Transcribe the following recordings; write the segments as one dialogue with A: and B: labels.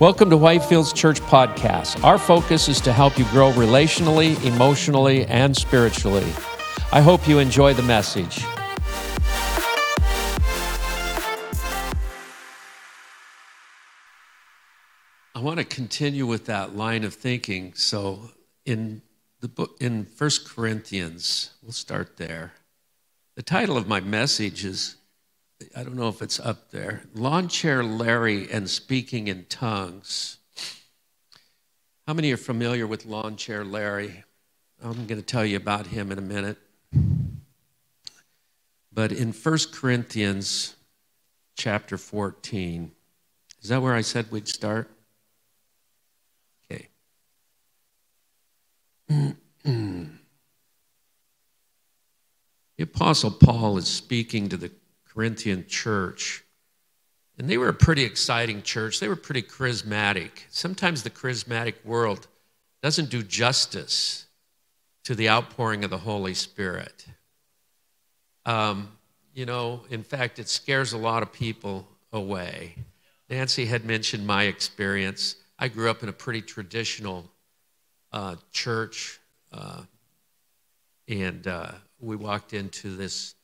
A: Welcome to Whitefields Church Podcast. Our focus is to help you grow relationally, emotionally, and spiritually. I hope you enjoy the message. I want to continue with that line of thinking. So in the book in First Corinthians, we'll start there. The title of my message is I don't know if it's up there. Lawn Chair Larry and Speaking in Tongues. How many are familiar with Lawn Chair Larry? I'm going to tell you about him in a minute. But in 1 Corinthians chapter 14, is that where I said we'd start? Okay. the Apostle Paul is speaking to the Corinthian church. And they were a pretty exciting church. They were pretty charismatic. Sometimes the charismatic world doesn't do justice to the outpouring of the Holy Spirit. Um, you know, in fact, it scares a lot of people away. Nancy had mentioned my experience. I grew up in a pretty traditional uh, church, uh, and uh, we walked into this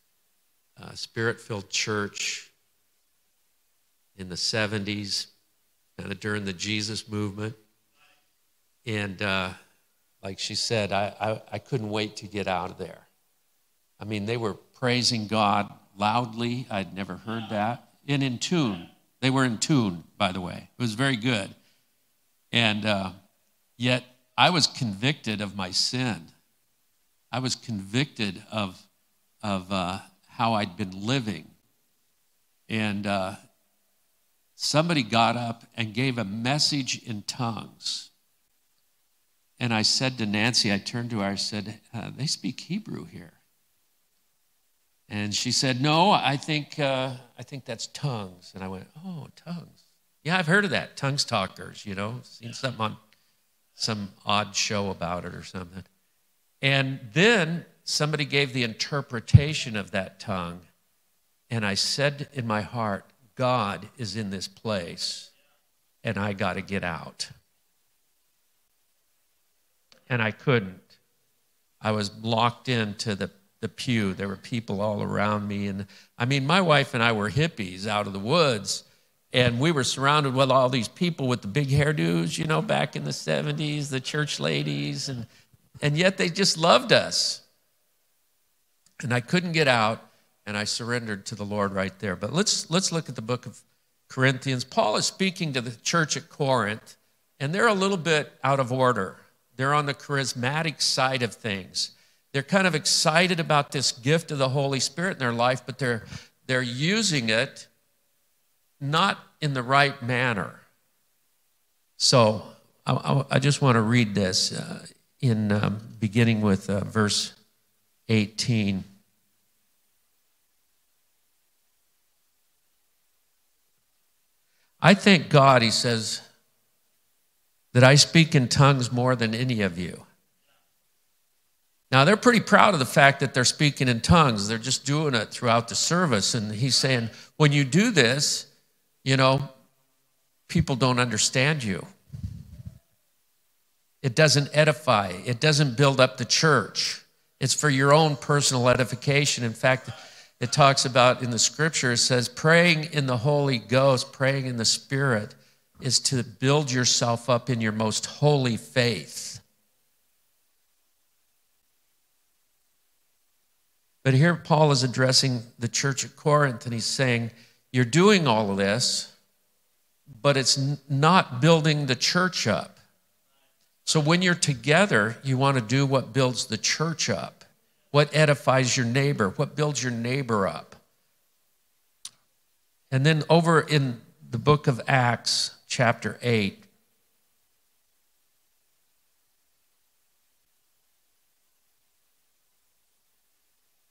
A: uh, spirit filled church in the 70s, kind of during the Jesus movement. And uh, like she said, I, I, I couldn't wait to get out of there. I mean, they were praising God loudly. I'd never heard that. And in tune. They were in tune, by the way. It was very good. And uh, yet, I was convicted of my sin. I was convicted of, of uh, how I'd been living. And uh, somebody got up and gave a message in tongues. And I said to Nancy, I turned to her, I said, uh, They speak Hebrew here. And she said, No, I think, uh, I think that's tongues. And I went, Oh, tongues. Yeah, I've heard of that. Tongues talkers, you know, seen something on some odd show about it or something. And then somebody gave the interpretation of that tongue, and I said in my heart, God is in this place, and I got to get out. And I couldn't. I was locked into the, the pew. There were people all around me. And I mean, my wife and I were hippies out of the woods, and we were surrounded with all these people with the big hairdos, you know, back in the 70s, the church ladies, and, and yet they just loved us. And I couldn't get out, and I surrendered to the Lord right there. But let's, let's look at the book of Corinthians. Paul is speaking to the church at Corinth, and they're a little bit out of order. They're on the charismatic side of things. They're kind of excited about this gift of the Holy Spirit in their life, but they're, they're using it not in the right manner. So I, I just want to read this uh, in um, beginning with uh, verse 18. I thank God, he says, that I speak in tongues more than any of you. Now, they're pretty proud of the fact that they're speaking in tongues. They're just doing it throughout the service. And he's saying, when you do this, you know, people don't understand you. It doesn't edify, it doesn't build up the church. It's for your own personal edification. In fact, it talks about in the scripture, it says, praying in the Holy Ghost, praying in the Spirit, is to build yourself up in your most holy faith. But here Paul is addressing the church at Corinth and he's saying, You're doing all of this, but it's not building the church up. So when you're together, you want to do what builds the church up, what edifies your neighbor, what builds your neighbor up. And then over in the book of Acts, chapter 8,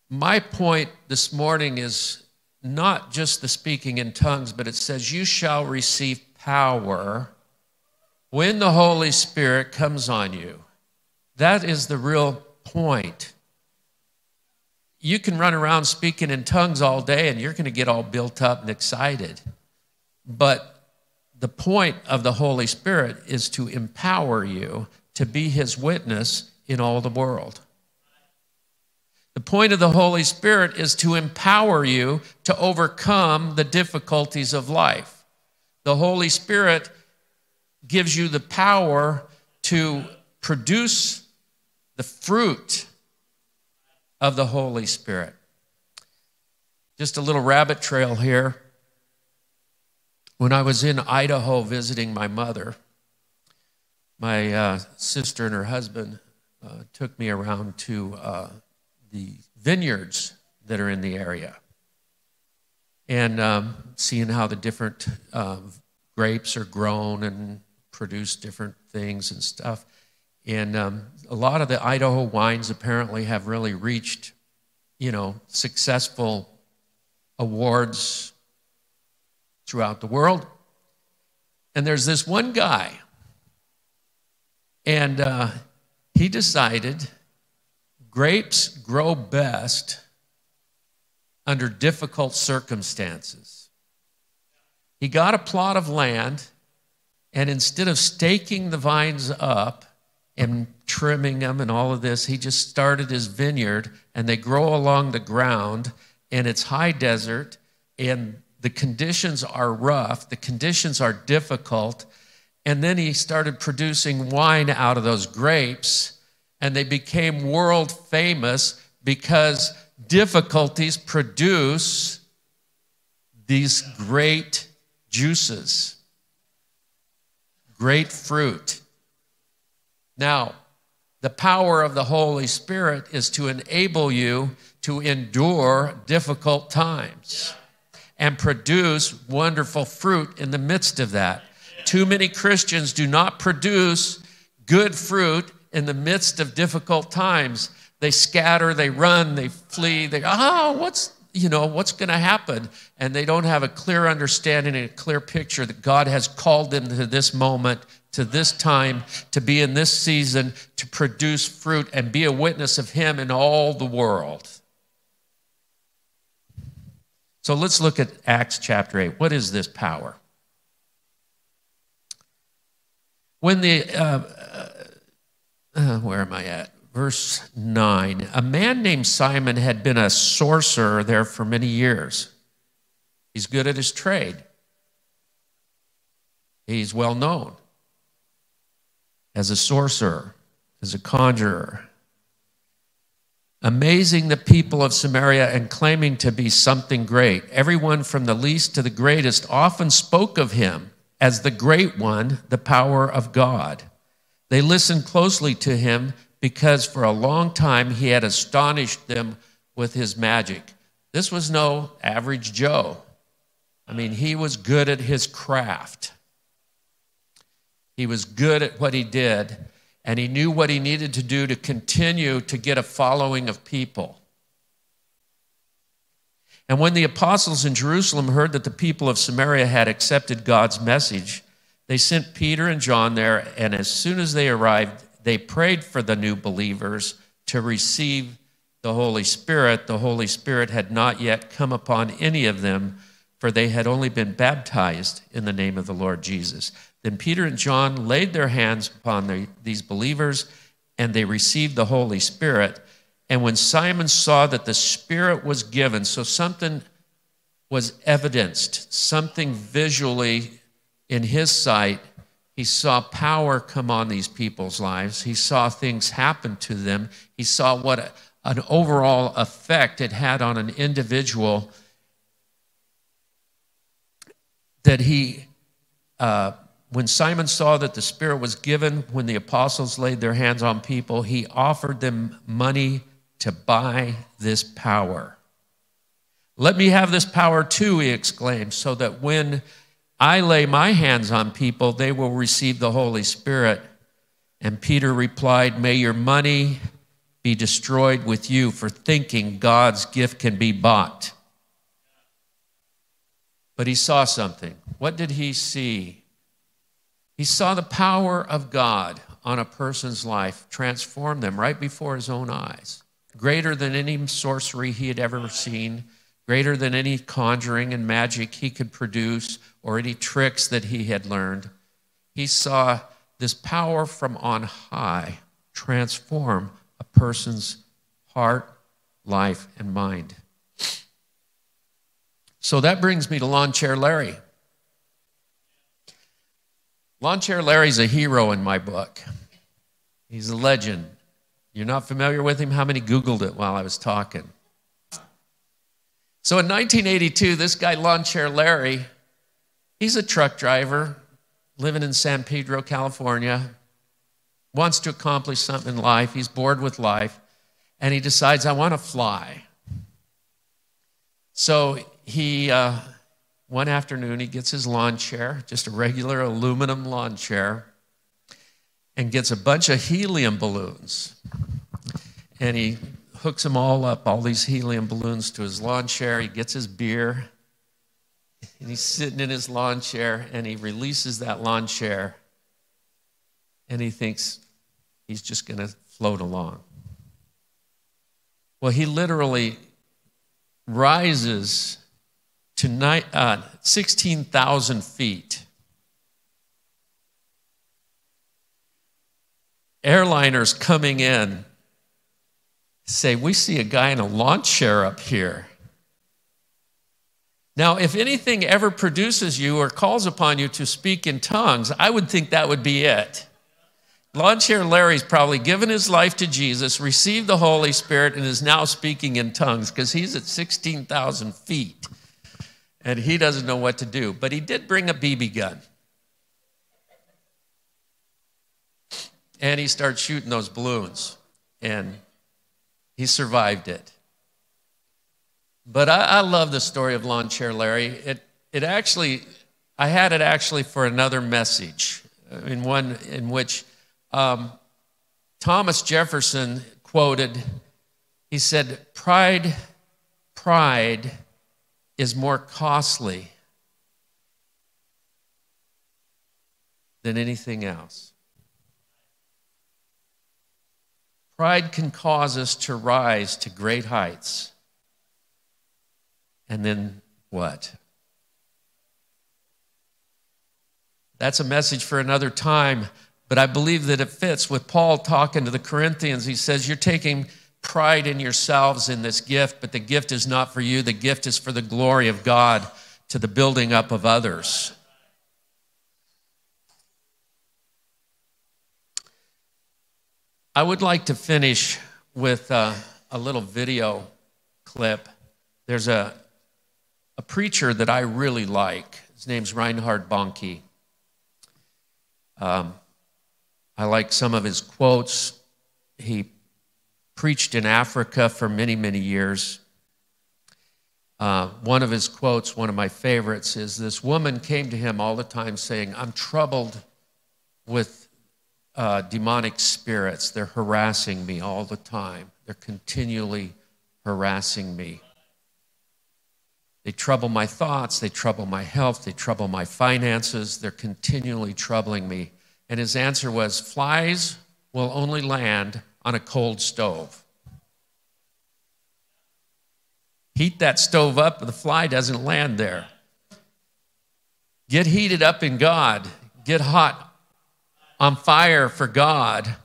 A: my point this morning is not just the speaking in tongues, but it says, You shall receive power when the Holy Spirit comes on you. That is the real point. You can run around speaking in tongues all day and you're going to get all built up and excited. But the point of the Holy Spirit is to empower you to be his witness in all the world. The point of the Holy Spirit is to empower you to overcome the difficulties of life. The Holy Spirit gives you the power to produce the fruit of the Holy Spirit. Just a little rabbit trail here. When I was in Idaho visiting my mother, my uh, sister and her husband uh, took me around to uh, the vineyards that are in the area and um, seeing how the different uh, grapes are grown and produce different things and stuff. And um, a lot of the Idaho wines apparently have really reached, you know, successful awards throughout the world. And there's this one guy, and uh, he decided grapes grow best under difficult circumstances. He got a plot of land, and instead of staking the vines up and trimming them and all of this, he just started his vineyard, and they grow along the ground, and it's high desert, and the conditions are rough, the conditions are difficult. And then he started producing wine out of those grapes, and they became world famous because difficulties produce these great juices, great fruit. Now, the power of the Holy Spirit is to enable you to endure difficult times and produce wonderful fruit in the midst of that. Too many Christians do not produce good fruit in the midst of difficult times. They scatter, they run, they flee, they, oh, what's, you know, what's going to happen? And they don't have a clear understanding and a clear picture that God has called them to this moment, to this time, to be in this season, to produce fruit and be a witness of Him in all the world. So let's look at Acts chapter 8. What is this power? When the, uh, uh, uh, where am I at? Verse 9. A man named Simon had been a sorcerer there for many years. He's good at his trade, he's well known as a sorcerer, as a conjurer amazing the people of Samaria and claiming to be something great. Everyone from the least to the greatest often spoke of him as the great one, the power of God. They listened closely to him because for a long time he had astonished them with his magic. This was no average Joe. I mean, he was good at his craft. He was good at what he did and he knew what he needed to do to continue to get a following of people. And when the apostles in Jerusalem heard that the people of Samaria had accepted God's message, they sent Peter and John there, and as soon as they arrived, they prayed for the new believers to receive the Holy Spirit. The Holy Spirit had not yet come upon any of them, for they had only been baptized in the name of the Lord Jesus. Then Peter and John laid their hands upon the, these believers and they received the Holy Spirit. And when Simon saw that the Spirit was given, so something was evidenced, something visually in his sight, he saw power come on these people's lives. He saw things happen to them. He saw what an overall effect it had on an individual that he uh, when Simon saw that the Spirit was given when the apostles laid their hands on people, he offered them money to buy this power. Let me have this power too, he exclaimed, so that when I lay my hands on people, they will receive the Holy Spirit. And Peter replied, May your money be destroyed with you for thinking God's gift can be bought. But he saw something. What did he see? He saw the power of God on a person's life transform them right before his own eyes. Greater than any sorcery he had ever seen, greater than any conjuring and magic he could produce or any tricks that he had learned. He saw this power from on high transform a person's heart, life, and mind. So that brings me to Lawn Chair Larry. Lawn Chair Larry's a hero in my book. He's a legend. You're not familiar with him? How many Googled it while I was talking? So in 1982, this guy, Lawn Chair Larry, he's a truck driver living in San Pedro, California, wants to accomplish something in life. He's bored with life, and he decides, I want to fly. So he, uh, one afternoon, he gets his lawn chair, just a regular aluminum lawn chair, and gets a bunch of helium balloons. And he hooks them all up, all these helium balloons, to his lawn chair. He gets his beer, and he's sitting in his lawn chair, and he releases that lawn chair, and he thinks he's just going to float along. Well, he literally rises to uh, 16,000 feet. Airliners coming in say, We see a guy in a lawn chair up here. Now, if anything ever produces you or calls upon you to speak in tongues, I would think that would be it. Lawn chair Larry's probably given his life to Jesus, received the Holy Spirit, and is now speaking in tongues because he's at 16,000 feet and he doesn't know what to do. But he did bring a BB gun. And he starts shooting those balloons, and he survived it. But I, I love the story of Lawn Chair Larry. It, it actually, I had it actually for another message, in one in which um, Thomas Jefferson quoted, he said, Pride, pride is more costly than anything else. Pride can cause us to rise to great heights. And then what? That's a message for another time, but I believe that it fits with Paul talking to the Corinthians. He says, You're taking pride in yourselves in this gift, but the gift is not for you. The gift is for the glory of God to the building up of others. I would like to finish with uh, a little video clip. There's a, a preacher that I really like. His name's Reinhard Bonnke. Um, I like some of his quotes. He preached in Africa for many, many years. Uh, one of his quotes, one of my favorites, is this woman came to him all the time saying, I'm troubled with uh, demonic spirits. They're harassing me all the time, they're continually harassing me. They trouble my thoughts, they trouble my health, they trouble my finances, they're continually troubling me. And his answer was, Flies will only land on a cold stove. Heat that stove up, the fly doesn't land there. Get heated up in God, get hot on fire for God,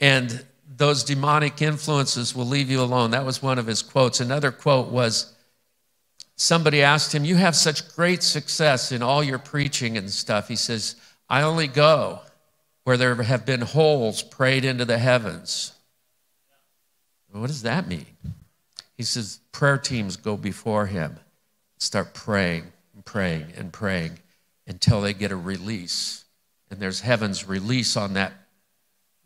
A: and those demonic influences will leave you alone. That was one of his quotes. Another quote was somebody asked him, You have such great success in all your preaching and stuff. He says, I only go where there have been holes prayed into the heavens. What does that mean? He says, prayer teams go before him, start praying and praying and praying until they get a release. And there's heaven's release on that,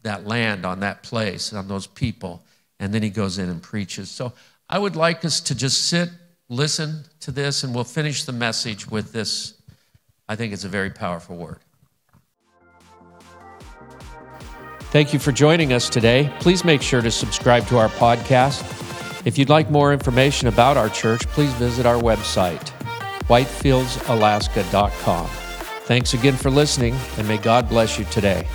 A: that land, on that place, on those people. And then he goes in and preaches. So I would like us to just sit, listen to this, and we'll finish the message with this. I think it's a very powerful word. Thank you for joining us today. Please make sure to subscribe to our podcast. If you'd like more information about our church, please visit our website, whitefieldsalaska.com. Thanks again for listening, and may God bless you today.